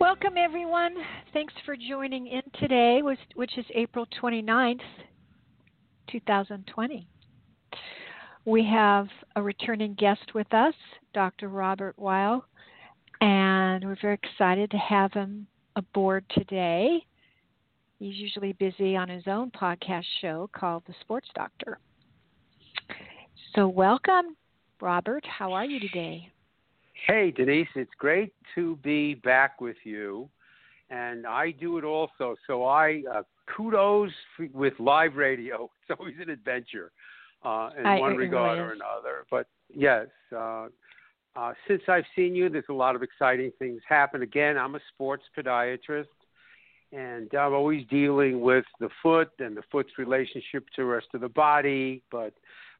Welcome, everyone. Thanks for joining in today, which is April 29th, 2020. We have a returning guest with us, Dr. Robert Weil, and we're very excited to have him aboard today. He's usually busy on his own podcast show called The Sports Doctor. So, welcome, Robert. How are you today? Hey, Denise, it's great to be back with you. And I do it also. So I uh, kudos with live radio. It's always an adventure uh, in I, one regard really or another. But yes, uh, uh, since I've seen you, there's a lot of exciting things happen. Again, I'm a sports podiatrist, and I'm always dealing with the foot and the foot's relationship to the rest of the body. But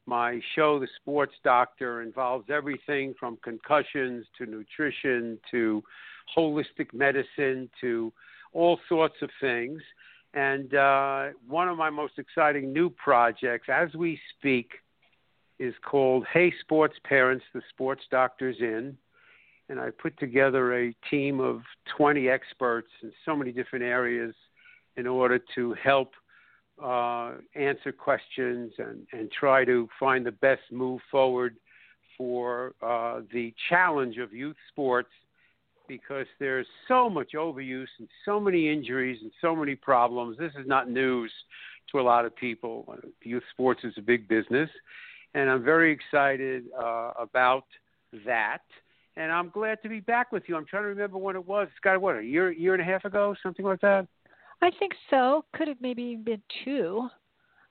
my show, The Sports Doctor, involves everything from concussions to nutrition to holistic medicine to all sorts of things. And uh, one of my most exciting new projects, as we speak, is called Hey Sports Parents, the Sports Doctor's In. And I put together a team of 20 experts in so many different areas in order to help uh, answer questions and, and try to find the best move forward for uh, the challenge of youth sports because there's so much overuse and so many injuries and so many problems. This is not news to a lot of people. Youth sports is a big business, and I'm very excited uh, about that. And I'm glad to be back with you. I'm trying to remember when it was. It's got what a year, year and a half ago, something like that. I think so. Could have maybe been two.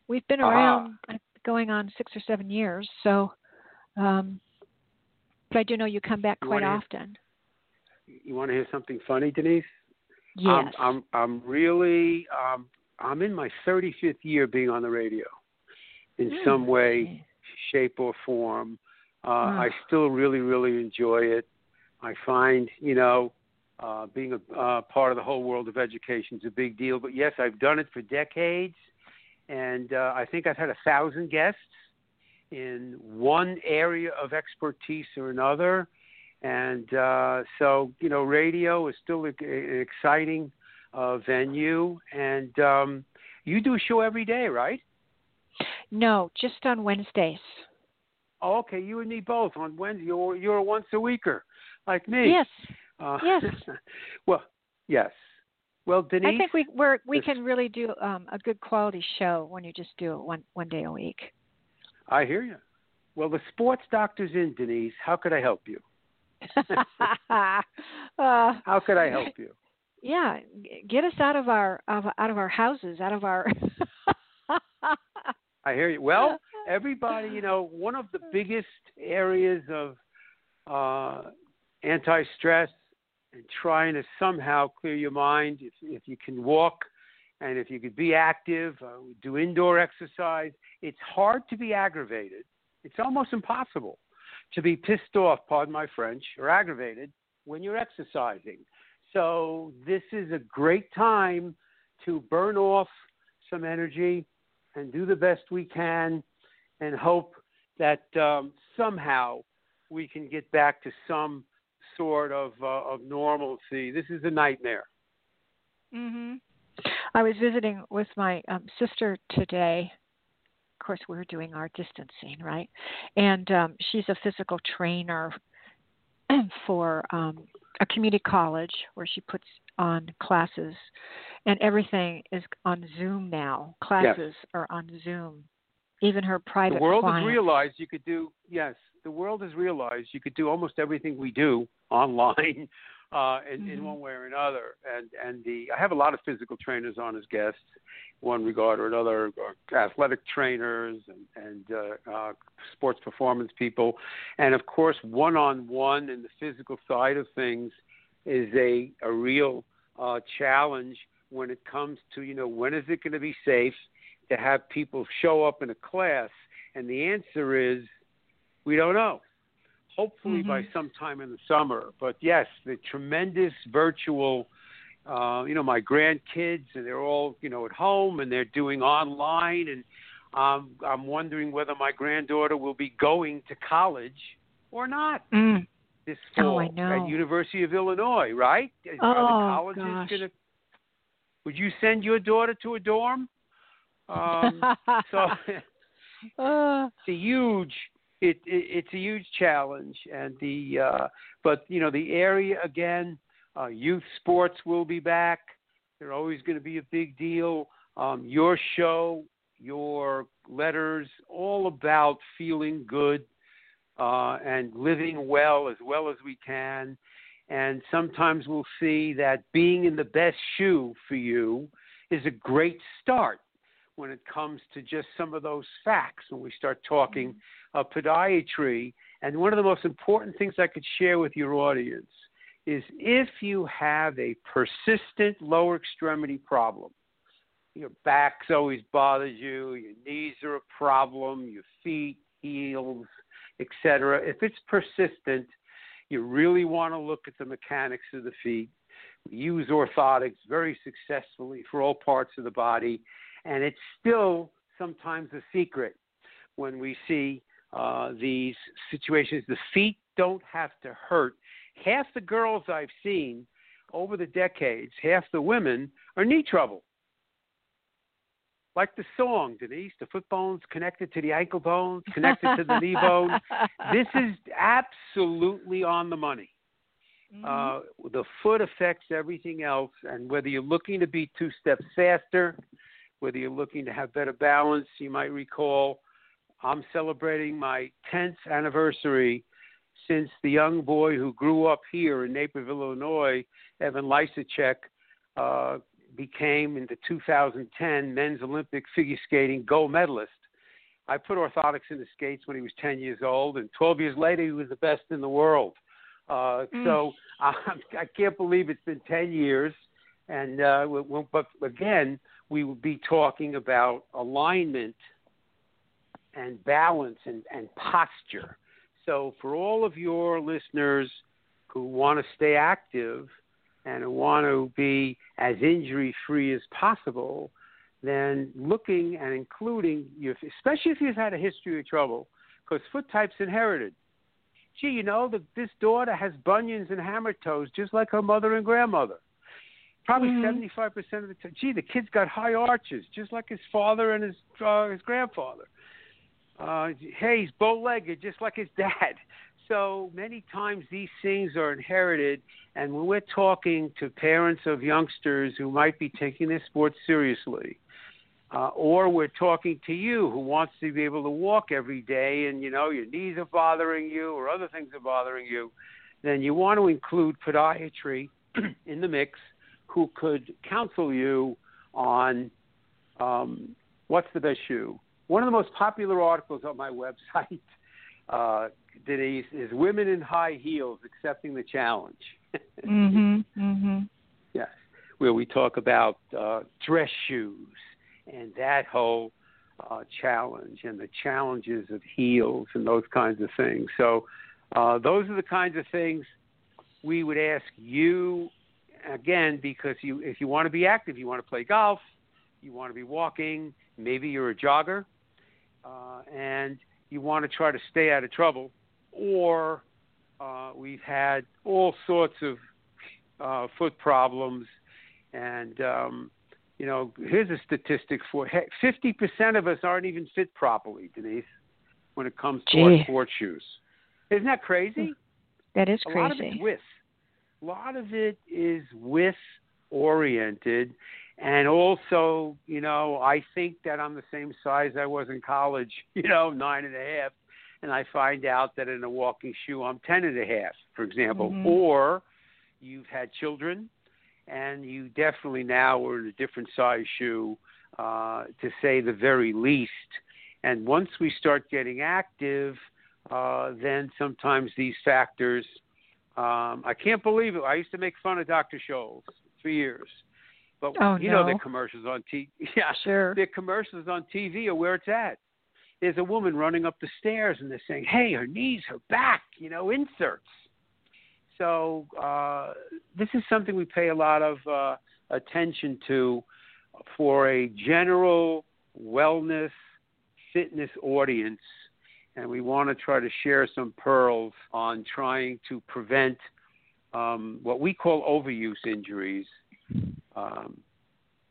We've been around uh, going on six or seven years, so. Um, but I do know you come back quite often. you want to hear something funny, Denise? Yes. I'm I'm, I'm really um, I'm in my 35th year being on the radio, in mm. some way, shape, or form. Uh. I still really really enjoy it. I find you know uh, being a uh, part of the whole world of education is a big deal. But yes, I've done it for decades, and uh, I think I've had a thousand guests in one area of expertise or another. And uh, so, you know, radio is still an exciting uh, venue. And um, you do a show every day, right? No, just on Wednesdays. Oh, okay, you and me both on Wednesday. You're, you're a once a weeker, like me. Yes. Uh, yes. well, yes. Well, Denise, I think we we're, we can really do um, a good quality show when you just do it one one day a week. I hear you. Well, the sports doctor's in, Denise. How could I help you? uh, How could I help you? Yeah, get us out of our of, out of our houses, out of our. I hear you. Well, everybody, you know, one of the biggest areas of uh, anti-stress and trying to somehow clear your mind. If if you can walk, and if you could be active, uh, do indoor exercise. It's hard to be aggravated. It's almost impossible to be pissed off, pardon my French, or aggravated when you're exercising. So this is a great time to burn off some energy and do the best we can and hope that um, somehow we can get back to some sort of uh, of normalcy. This is a nightmare. Mhm. I was visiting with my um, sister today. Of course, we are doing our distancing, right? And um, she's a physical trainer for um, a community college where she puts on classes, and everything is on Zoom now. Classes yes. are on Zoom. Even her private. The world clients. has realized you could do yes. The world has realized you could do almost everything we do online uh, in, mm-hmm. in one way or another. And and the I have a lot of physical trainers on as guests, one regard or another, or athletic trainers and and uh, uh, sports performance people, and of course one on one in the physical side of things is a a real uh, challenge when it comes to you know when is it going to be safe to have people show up in a class, and the answer is we don't know hopefully mm-hmm. by sometime in the summer. But yes, the tremendous virtual. Uh, you know, my grandkids, and they're all you know at home, and they're doing online, and um, I'm wondering whether my granddaughter will be going to college or not mm. this fall oh, I know. at University of Illinois. Right? Oh, Are the colleges gosh. gonna? Would you send your daughter to a dorm? Um, so uh, it's a huge it, it it's a huge challenge and the uh but you know the area again uh youth sports will be back. They're always going to be a big deal. Um your show your letters all about feeling good uh and living well as well as we can. And sometimes we'll see that being in the best shoe for you is a great start when it comes to just some of those facts when we start talking uh, podiatry. And one of the most important things I could share with your audience is if you have a persistent lower extremity problem, your back's always bothers you, your knees are a problem, your feet, heels, etc. If it's persistent, you really want to look at the mechanics of the feet. We use orthotics very successfully for all parts of the body, and it's still sometimes a secret when we see uh, these situations. The feet don't have to hurt. Half the girls I've seen over the decades, half the women are knee trouble. Like the song, Denise, the foot bones connected to the ankle bones, connected to the knee bone. This is absolutely on the money. mm-hmm. Uh, the foot affects everything else, and whether you're looking to be two steps faster, whether you're looking to have better balance, you might recall I'm celebrating my 10th anniversary since the young boy who grew up here in Naperville, Illinois, Evan Lysacek, uh, became in the 2010 men's Olympic figure skating gold medalist. I put orthotics in his skates when he was 10 years old, and 12 years later, he was the best in the world. Uh, Mm. So I, I can't believe it's been 10 years. And uh, but again, we will be talking about alignment and balance and, and posture. So, for all of your listeners who want to stay active and want to be as injury free as possible, then looking and including, your, especially if you've had a history of trouble, because foot type's inherited. Gee, you know, the, this daughter has bunions and hammer toes just like her mother and grandmother. Probably Mhm. 75 percent of the time. Gee, the kid's got high arches, just like his father and his uh, his grandfather. Uh, hey, he's bow-legged, just like his dad. So many times these things are inherited, and when we're talking to parents of youngsters who might be taking their sports seriously, uh, or we're talking to you who wants to be able to walk every day, and you know your knees are bothering you or other things are bothering you, then you want to include podiatry in the mix, who could counsel you on um, what's the best shoe. One of the most popular articles on my website, uh, Denise, is "Women in High Heels Accepting the Challenge." mm hmm. Mm-hmm. Yes, where we talk about uh, dress shoes and that whole uh, challenge and the challenges of heels and those kinds of things. So, uh, those are the kinds of things we would ask you again because you, if you want to be active, you want to play golf, you want to be walking, maybe you're a jogger, uh, and you want to try to stay out of trouble, or uh, we've had all sorts of uh, foot problems, and um, you know, here's a statistic for fifty percent of us aren't even fit properly, Denise, when it comes to our Gee. sports shoes. Isn't that crazy? That is A lot of crazy. it's width. A lot of it is width oriented. And also, you know, I think that I'm the same size I was in college, you know, nine and a half. And I find out that in a walking shoe, I'm ten and a half, for example. Mhm. Or you've had children and you definitely now are in a different size shoe, uh, to say the very least. And once we start getting active, uh, then sometimes these factors. Um, I can't believe it. I used to make fun of Dr. Scholl's for years, but Oh, you know no. the commercials on TV. Yeah, Sure. the commercials on TV are where it's at. There's a woman running up the stairs, and they're saying, "Hey, her knees, her back, you know, inserts." So uh, this is something we pay a lot of uh, attention to for a general wellness fitness audience, and we want to try to share some pearls on trying to prevent um, what we call overuse injuries. Um,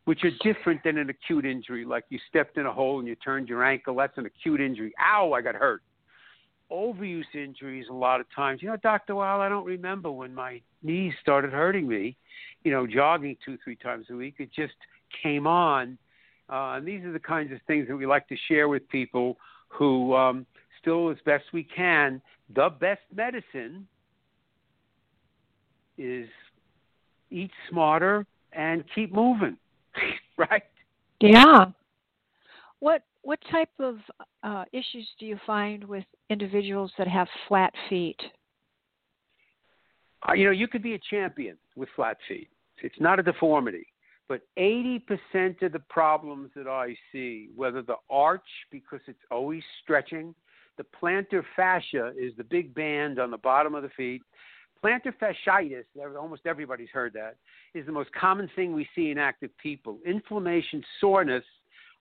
which are different than an acute injury, like you stepped in a hole and you turned your ankle. That's an acute injury. Ow, I got hurt. Overuse injuries, a lot of times, you know, Dr. Weil, I don't remember when my knees started hurting me, you know, jogging two, three times a week. It just came on. Uh, and these are the kinds of things that we like to share with people who um, still, as best we can, the best medicine is eat smarter and keep moving, right? Yeah. What what type of uh, issues do you find with individuals that have flat feet? Uh, you know, you could be a champion with flat feet. It's not a deformity, but 80% of the problems that I see, whether the arch because it's always stretching, the plantar fascia is the big band on the bottom of the feet. Plantar fasciitis, almost everybody's heard that, is the most common thing we see in active people. Inflammation, soreness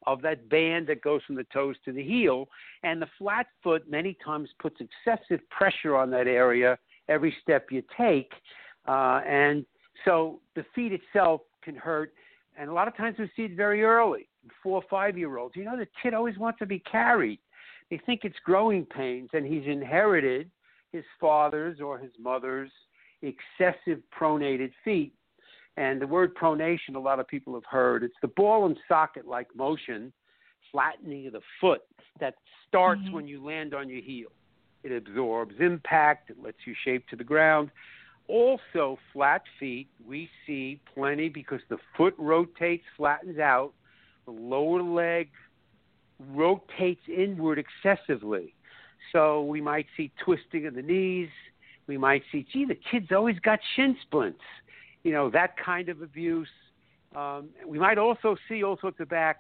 of that band that goes from the toes to the heel. And the flat foot many times puts excessive pressure on that area every step you take. Uh, and so the feet itself can hurt. And a lot of times we see it very early, four or five year olds. You know, the kid always wants to be carried. They think it's growing pains, and he's inherited his father's or his mother's excessive pronated feet. And the word pronation, a lot of people have heard. It's the ball and socket like motion, flattening of the foot that starts Mhm. when you land on your heel. It absorbs impact, it lets you shape to the ground. Also, flat feet, we see plenty because the foot rotates, flattens out, the lower leg rotates inward excessively. So we might see twisting of the knees. We might see, gee, the kid's always got shin splints. You know, that kind of abuse. Um, we might also see all sorts of back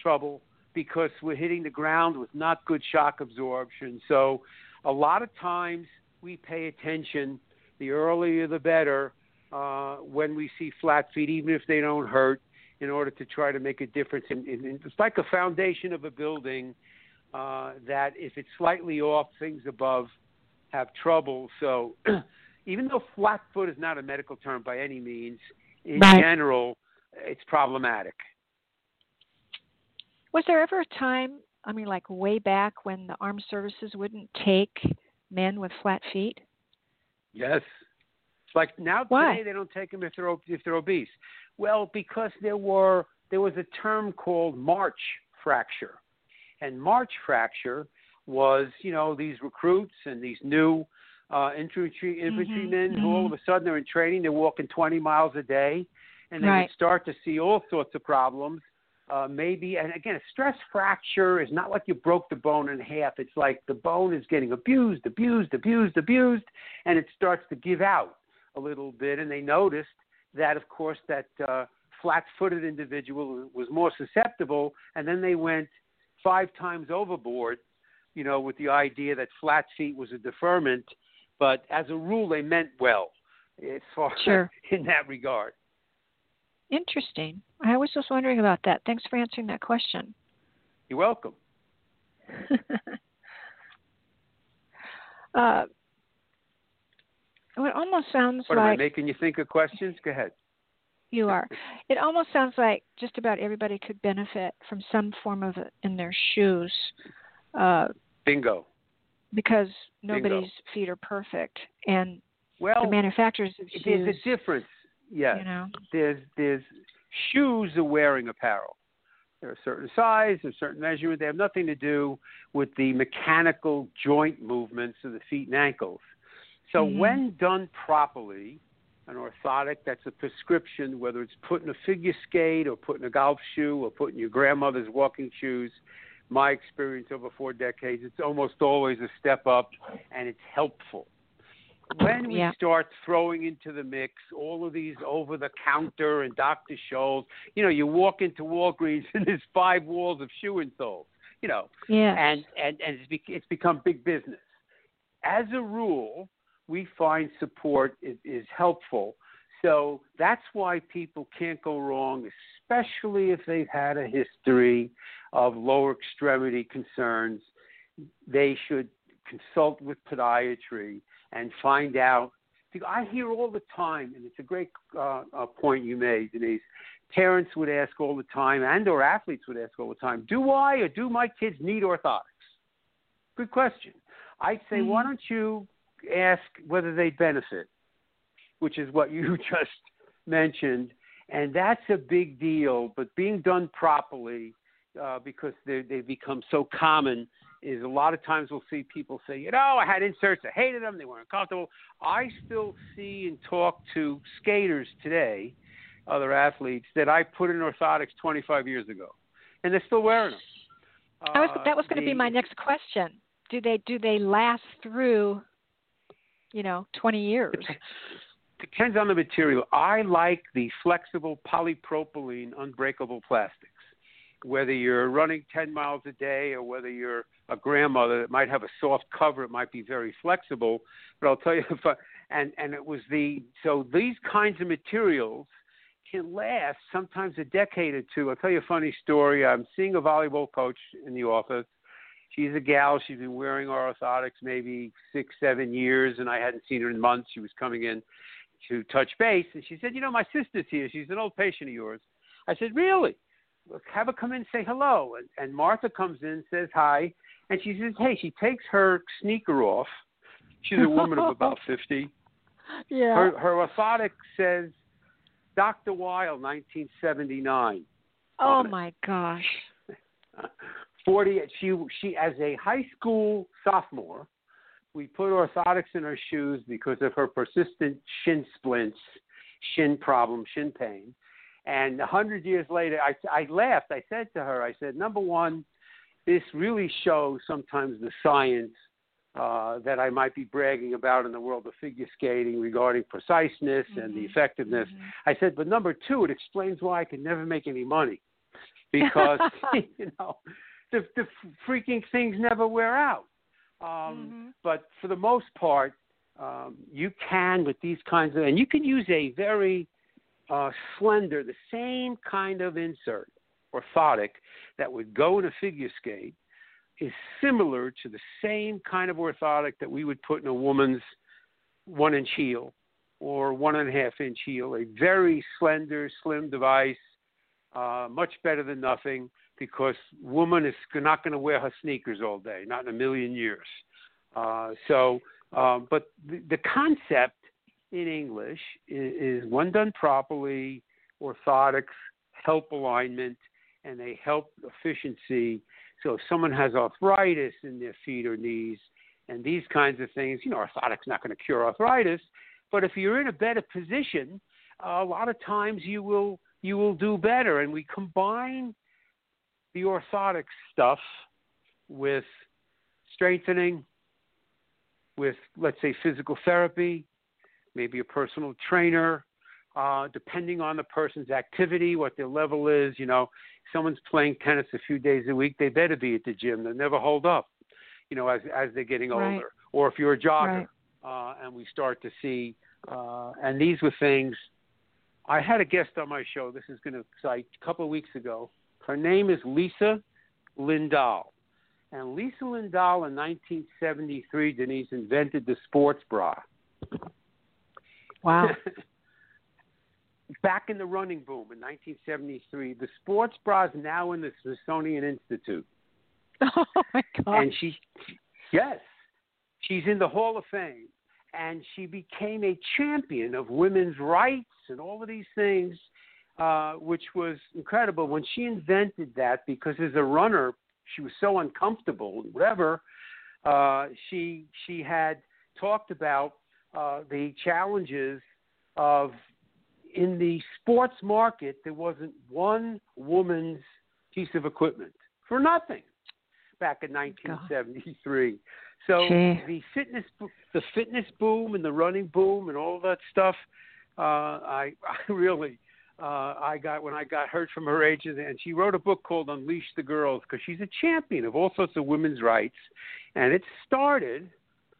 trouble because we're hitting the ground with not good shock absorption. So a lot of times we pay attention, the earlier the better, uh, when we see flat feet, even if they don't hurt, in order to try to make a difference. In, in, in, it's like a foundation of a building uh, that if it's slightly off, things above have trouble. So even though flat foot is not a medical term by any means, in Right. general, it's problematic. Was there ever a time, I mean, like way back when the armed services wouldn't take men with flat feet? Yes. It's like now Why? today they don't take them if they're if they're obese. Well, because there were there was a term called March fracture, and March fracture was you know these recruits and these new uh, infantry infantrymen who all of a sudden they're in training, they're walking 20 miles a day, and they Right. would start to see all sorts of problems. Uh, maybe, and again, a stress fracture is not like you broke the bone in half. It's like the bone is getting abused, abused, abused, abused, and it starts to give out a little bit. And they noticed that, of course, that uh, flat-footed individual was more susceptible, and then they went five times overboard, you know, with the idea that flat feet was a deferment. But as a rule, they meant well, as far Sure. in that regard. Interesting. I was just wondering about that. Thanks for answering that question. You're welcome. uh, it almost sounds What am I like making you think of questions? Go ahead. you are. It almost sounds like just about everybody could benefit from some form of it in their shoes, uh, Bingo. because Bingo. nobody's feet are perfect, and Well, the manufacturers of shoes. there's a difference. Yes. You know? There's there's shoes are wearing apparel. They're a certain size, a certain measurement. They have nothing to do with the mechanical joint movements of the feet and ankles. So Mhm. when done properly, an orthotic that's a prescription, whether it's put in a figure skate or put in a golf shoe or put in your grandmother's walking shoes, my experience over four decades, it's almost always a step up and it's helpful. When we Yeah. start throwing into the mix all of these over the counter and Dr. Scholl's, you know, you walk into Walgreens and there's five walls of shoe insoles, you know, Yes. and and and it's, be, it's become big business. As a rule, we find support is, is helpful. So that's why people can't go wrong, especially if they've had a history of lower extremity concerns. They should consult with podiatry and find out. I hear all the time, and it's a great uh, uh, point you made, Denise. Parents would ask all the time, and or athletes would ask all the time, "Do I or do my kids need orthotics?" Good question. I'd say, why Mhm. don't you ask whether they benefit, which is what you just mentioned, and that's a big deal. But being done properly, uh, because they they become so common, is a lot of times we'll see people say, you know, I had inserts, I hated them, they weren't comfortable. I still see and talk to skaters today, other athletes that I put in orthotics 25 years ago, and they're still wearing them. I was, Uh, that was going to be my next question. Do they do they last through, you know, 20 years? depends on the material. I like the flexible polypropylene unbreakable plastics. Whether you're running 10 miles a day or whether you're a grandmother that might have a soft cover, it might be very flexible. But I'll tell you, if I, and and it was the so these kinds of materials can last sometimes a decade or two. I'll tell you a funny story. I'm seeing a volleyball coach in the office. She's a gal. She's been wearing orthotics maybe six, seven years, and I hadn't seen her in months. She was coming in to touch base, and she said, "You know, my sister's here. She's an old patient of yours." I said, "Really? Have her come in and say hello." And, and Martha comes in, says hi, and she says, "Hey." She takes her sneaker off. She's a woman of about fifty. Yeah. Her her orthotic says, "Dr. Weil, 1979." oh my gosh. 40 she she as a high school sophomore we put orthotics in her shoes because of her persistent shin splints shin problem shin pain and a hundred years later i i laughed i said to her i said number one this really shows sometimes the science uh, that I might be bragging about in the world of figure skating regarding preciseness and the Mhm. effectiveness. Mhm. I said, but number two, it explains why I could never make any money because you know the the freaking things never wear out. Um, Mhm. But for the most part, um, you can with these kinds of, and you can use a very uh, slender, the same kind of insert, orthotic, that would go in a figure skate, is similar to the same kind of orthotic that we would put in a woman's one inch heel or one and a half inch heel, a very slender, slim device, uh, much better than nothing because woman is not going to wear her sneakers all day, not in a million years. Uh, so, um, but the, the concept in English is, is when done properly, orthotics help alignment and they help efficiency. So if someone has arthritis in their feet or knees and these kinds of things, you know, orthotics not going to cure arthritis, but if you're in a better position, a lot of times you will you will do better. And we combine the orthotic stuff with strengthening, with let's say physical therapy, maybe a personal trainer, uh, depending on the person's activity, what their level is. You know, someone's playing tennis a few days a week, they better be at the gym. They'll never hold up, you know, as as they're getting older. Right. Or if you're a jogger, Right. uh, and we start to see, uh, and these were things. I had a guest on my show. This is going to cite a couple of weeks ago. Her name is Lisa Lindahl. And Lisa Lindahl in 1973, Denise invented the sports bra. Wow. Back in the running boom in 1973, the sports bra is now in the Smithsonian Institute. oh my gosh. And she, yes, she's in the Hall of Fame. And she became a champion of women's rights and all of these things, uh, which was incredible. When she invented that, because as a runner, she was so uncomfortable and whatever, uh, she she had talked about uh, the challenges of in the sports market there wasn't one woman's piece of equipment for nothing back in 1973. So Gee. the fitness the fitness boom and the running boom and all that stuff, uh, I I really uh, I got when I got hurt from her agent, and she wrote a book called Unleash the Girls because she's a champion of all sorts of women's rights, and it started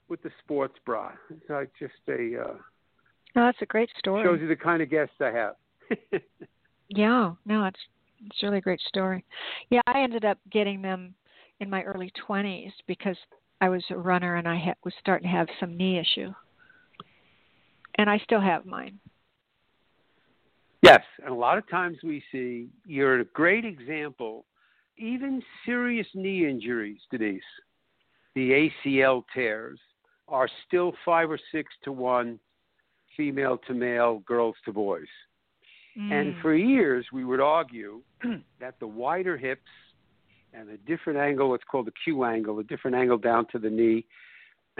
with the sports bra. It's like just a. Uh, no, that's a great story. Shows you the kind of guests I have. yeah, no, it's it's really a great story. Yeah, I ended up getting them in my early twenties because I was a runner and I ha- was starting to have some knee issue, and I still have mine. Yes, and a lot of times we see you're a great example. Even serious knee injuries, Denise, the ACL tears, are still five or six to one, female to male, girls to boys. Mm. And for years, we would argue that the wider hips and a different angle, what's called the Q angle, a different angle down to the knee.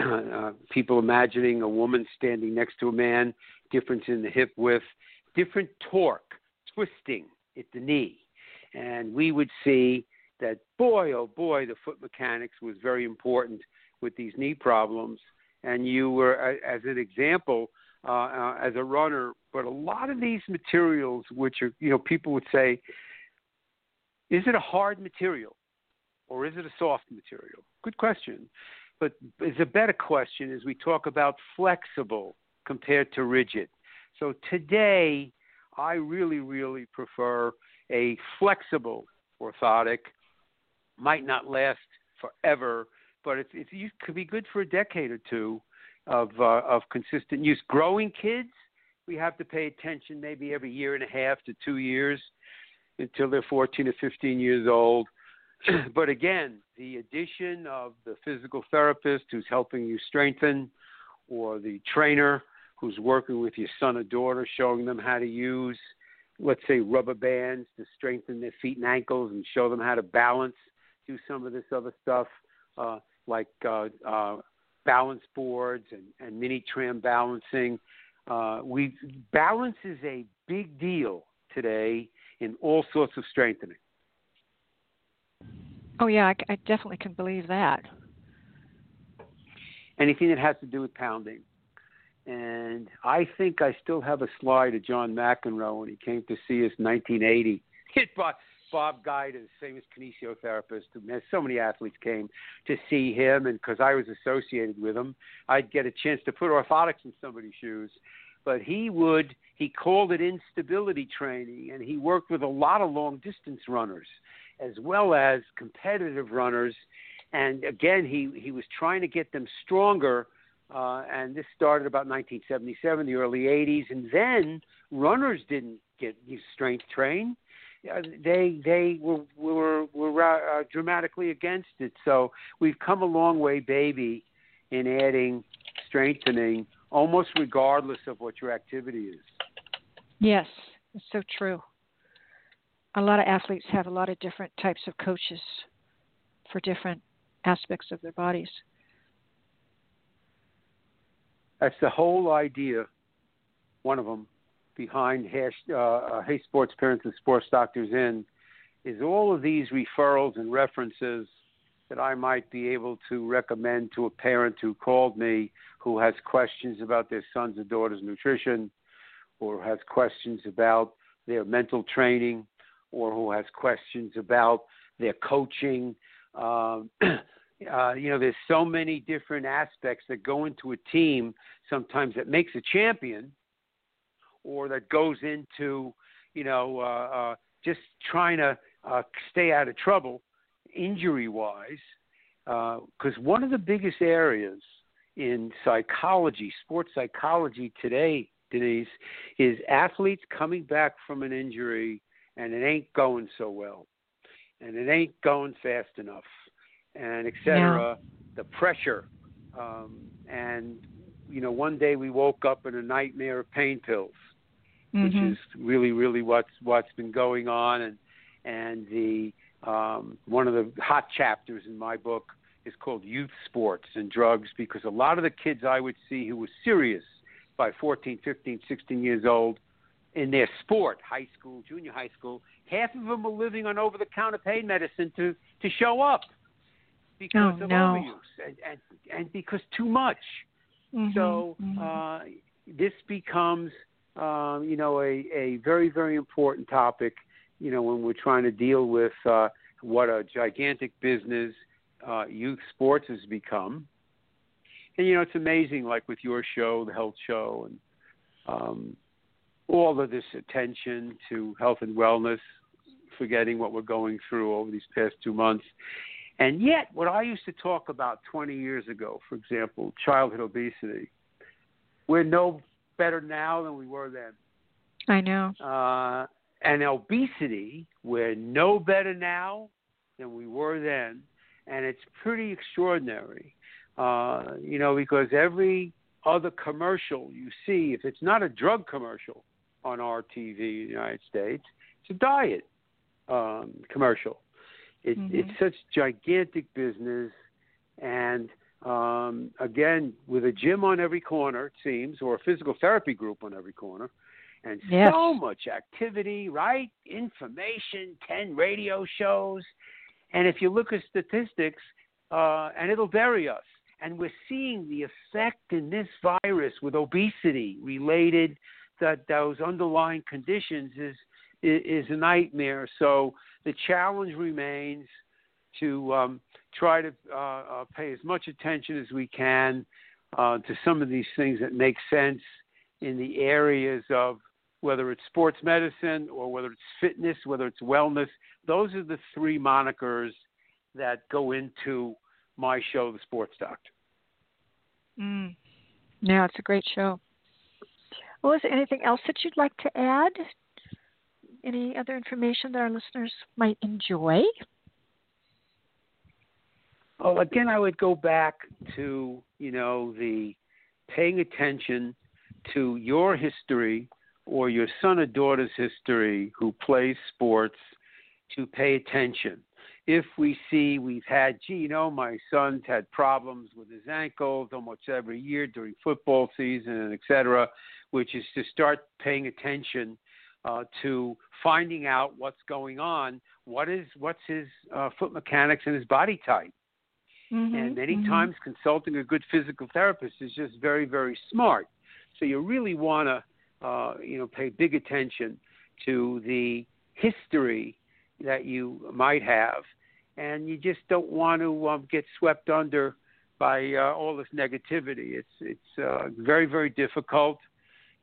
Uh, people imagining a woman standing next to a man, difference in the hip width, different torque, twisting at the knee. And we would see that, boy, oh boy, the foot mechanics was very important with these knee problems. And you were, as an example, uh, uh, as a runner, but a lot of these materials, which are, you know, people would say, is it a hard material or is it a soft material? Good question. But it's a better question as we talk about flexible compared to rigid. So today, I really, really prefer a flexible orthotic. Might not last forever, but it could be good for a decade or two of uh, of consistent use. Growing kids, we have to pay attention maybe every year and a half to two years until they're 14 or 15 years old. but again, the addition of the physical therapist who's helping you strengthen, or the trainer who's working with your son or daughter, showing them how to use, let's say, rubber bands to strengthen their feet and ankles and show them how to balance, do some of this other stuff uh, like uh, uh, balance boards and, and mini tram balancing. Uh, we balance is a big deal today in all sorts of strengthening. Oh yeah, I, I definitely can believe that. Anything that has to do with pounding, and I think I still have a slide of John McEnroe when he came to see us in 1980. Hit by Bob Gajda, famous kinesiotherapist. So many athletes came to see him, and because I was associated with him, I'd get a chance to put orthotics in somebody's shoes. But he would, he called it instability training, and he worked with a lot of long distance runners as well as competitive runners. And again, he, he was trying to get them stronger. Uh, and this started about 1977, the early 80s. And then runners didn't get strength trained uh, they they were were were uh, dramatically against it. So we've come a long way, baby, in adding strengthening, almost regardless of what your activity is. Yes, it's so true. A lot of athletes have a lot of different types of coaches for different aspects of their bodies. That's the whole idea. One of them behind Hash, uh, uh, Hey Sports Parents and Sports Doctors In is all of these referrals and references that I might be able to recommend to a parent who called me who has questions about their son's or daughter's nutrition or has questions about their mental training or who has questions about their coaching. Um, uh, you know, there's so many different aspects that go into a team sometimes that makes a champion or that goes into, you know, uh, uh, just trying to uh, stay out of trouble injury wise. Because uh, one of the biggest areas in psychology, sports psychology today, Denise, is athletes coming back from an injury and it ain't going so well, and it ain't going fast enough, and etc. Yeah. The pressure, um, and you know, one day we woke up in a nightmare of pain pills, mm-hmm. which is really really what's what's been going on and and the um, one of the hot chapters in my book is called youth sports and drugs because a lot of the kids I would see who were serious by 14, 15, 16 years old in their sport, high school, junior high school, half of them were living on over-the-counter pain medicine to to show up because oh, of no. overuse and, and and because too much. Mm-hmm. So mm-hmm. uh, this becomes, um, you know, a, a very very important topic. You know, when we're trying to deal with uh, what a gigantic business uh, youth sports has become. And you know, it's amazing, like with your show, the health show, and um, all of this attention to health and wellness, forgetting what we're going through over these past two months. And yet, what I used to talk about 20 years ago, for example, childhood obesity, we're no better now than we were then. I know. Uh, and obesity, we're no better now than we were then. And it's pretty extraordinary, uh, you know, because every other commercial you see, if it's not a drug commercial on our TV in the United States, it's a diet um, commercial. It, mm-hmm. It's such gigantic business, and um, again, with a gym on every corner, it seems, or a physical therapy group on every corner, and yes. so much activity, right? Information, ten radio shows, and if you look at statistics, uh, and it'll vary us, and we're seeing the effect in this virus with obesity related that those underlying conditions is is a nightmare. So the challenge remains to um, try to uh, uh, pay as much attention as we can uh, to some of these things that make sense in the areas of whether it's sports medicine or whether it's fitness, whether it's wellness. Those are the three monikers that go into my show, The Sports Doctor. Mm. Yeah, it's a great show. Well, is there anything else that you'd like to add? Any other information that our listeners might enjoy? Well, again, I would go back to you know the paying attention to your history or your son or daughter's history who plays sports to pay attention. If we see we've had, gee, you know, my son's had problems with his ankles almost every year during football season, and et cetera, which is to start paying attention uh, to finding out what's going on. What is what's his uh, foot mechanics and his body type? Mm-hmm, and many mm-hmm. times consulting a good physical therapist is just very very smart. So you really want to uh, you know pay big attention to the history that you might have, and you just don't want to um, get swept under by uh, all this negativity. It's it's uh, very very difficult.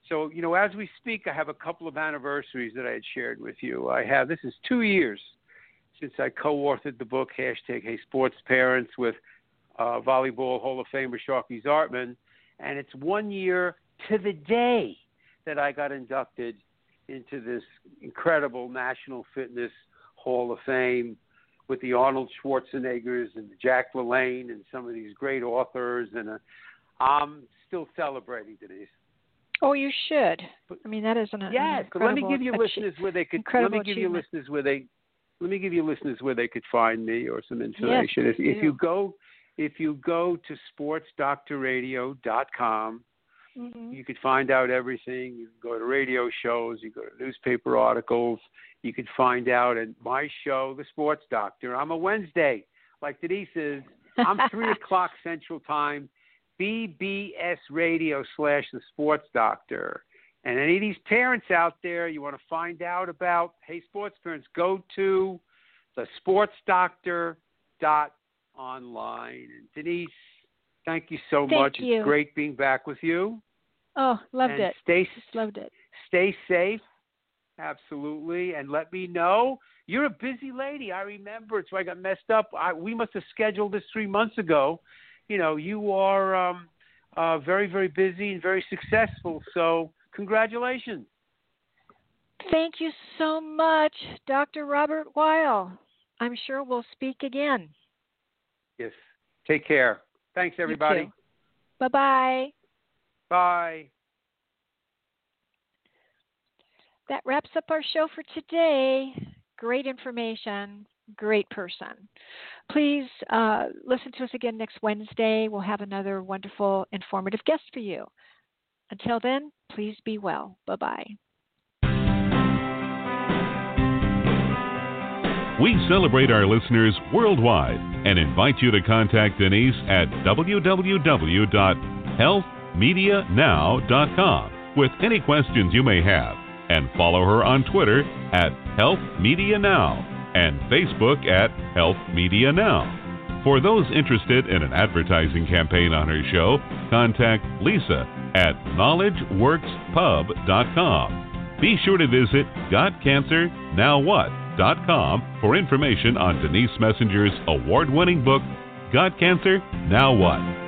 So you know, as we speak, I have a couple of anniversaries that I had shared with you. I have this is two years since I co-authored the book hashtag Hey Sports Parents with uh, volleyball Hall of Famer Sharkie Zartman, and it's one year to the day that I got inducted into this incredible National Fitness Hall of Fame with the Arnold Schwarzeneggers and the Jack LaLanne and some of these great authors, and uh, I'm still celebrating, Denise. Oh, you should. I mean, that is an yes. But let me give you listeners where they could. Let me give you listeners where they. Let me give you listeners where they could find me or some information. Yes, if, if you go, if you go to sportsdoctorradio.com, mm-hmm. you could find out everything. You can go to radio shows. You go to newspaper articles. You could find out at my show, The Sports Doctor. I'm a Wednesday, like Denise is. I'm three o'clock Central Time. BBS Radio slash The Sports Doctor. And any of these parents out there, you want to find out about, hey, sports parents, go to the Sports Doctor dot online. And Denise, thank you so thank much. You. It's great being back with you. Oh, loved and it. Stay, Just loved it. Stay safe. Absolutely. And let me know. You're a busy lady. I remember. So I got messed up. I, we must have scheduled this three months ago. You know, you are um, uh, very, very busy and very successful. So, congratulations. Thank you so much, Dr. Robert Weil. I'm sure we'll speak again. Yes. Take care. Thanks, everybody. Bye bye. Bye. that wraps up our show for today. Great information, great person. Please uh, listen to us again next Wednesday. We'll have another wonderful, informative guest for you. Until then, please be well. Bye bye. We celebrate our listeners worldwide and invite you to contact Denise at www.healthmedianow.com with any questions you may have and follow her on Twitter at Health Media Now and Facebook at Health Media Now. For those interested in an advertising campaign on her show, contact Lisa at KnowledgeWorksPub.com. Be sure to visit GotCancerNowWhat.com for information on Denise Messenger's award winning book, Got Cancer? Now What?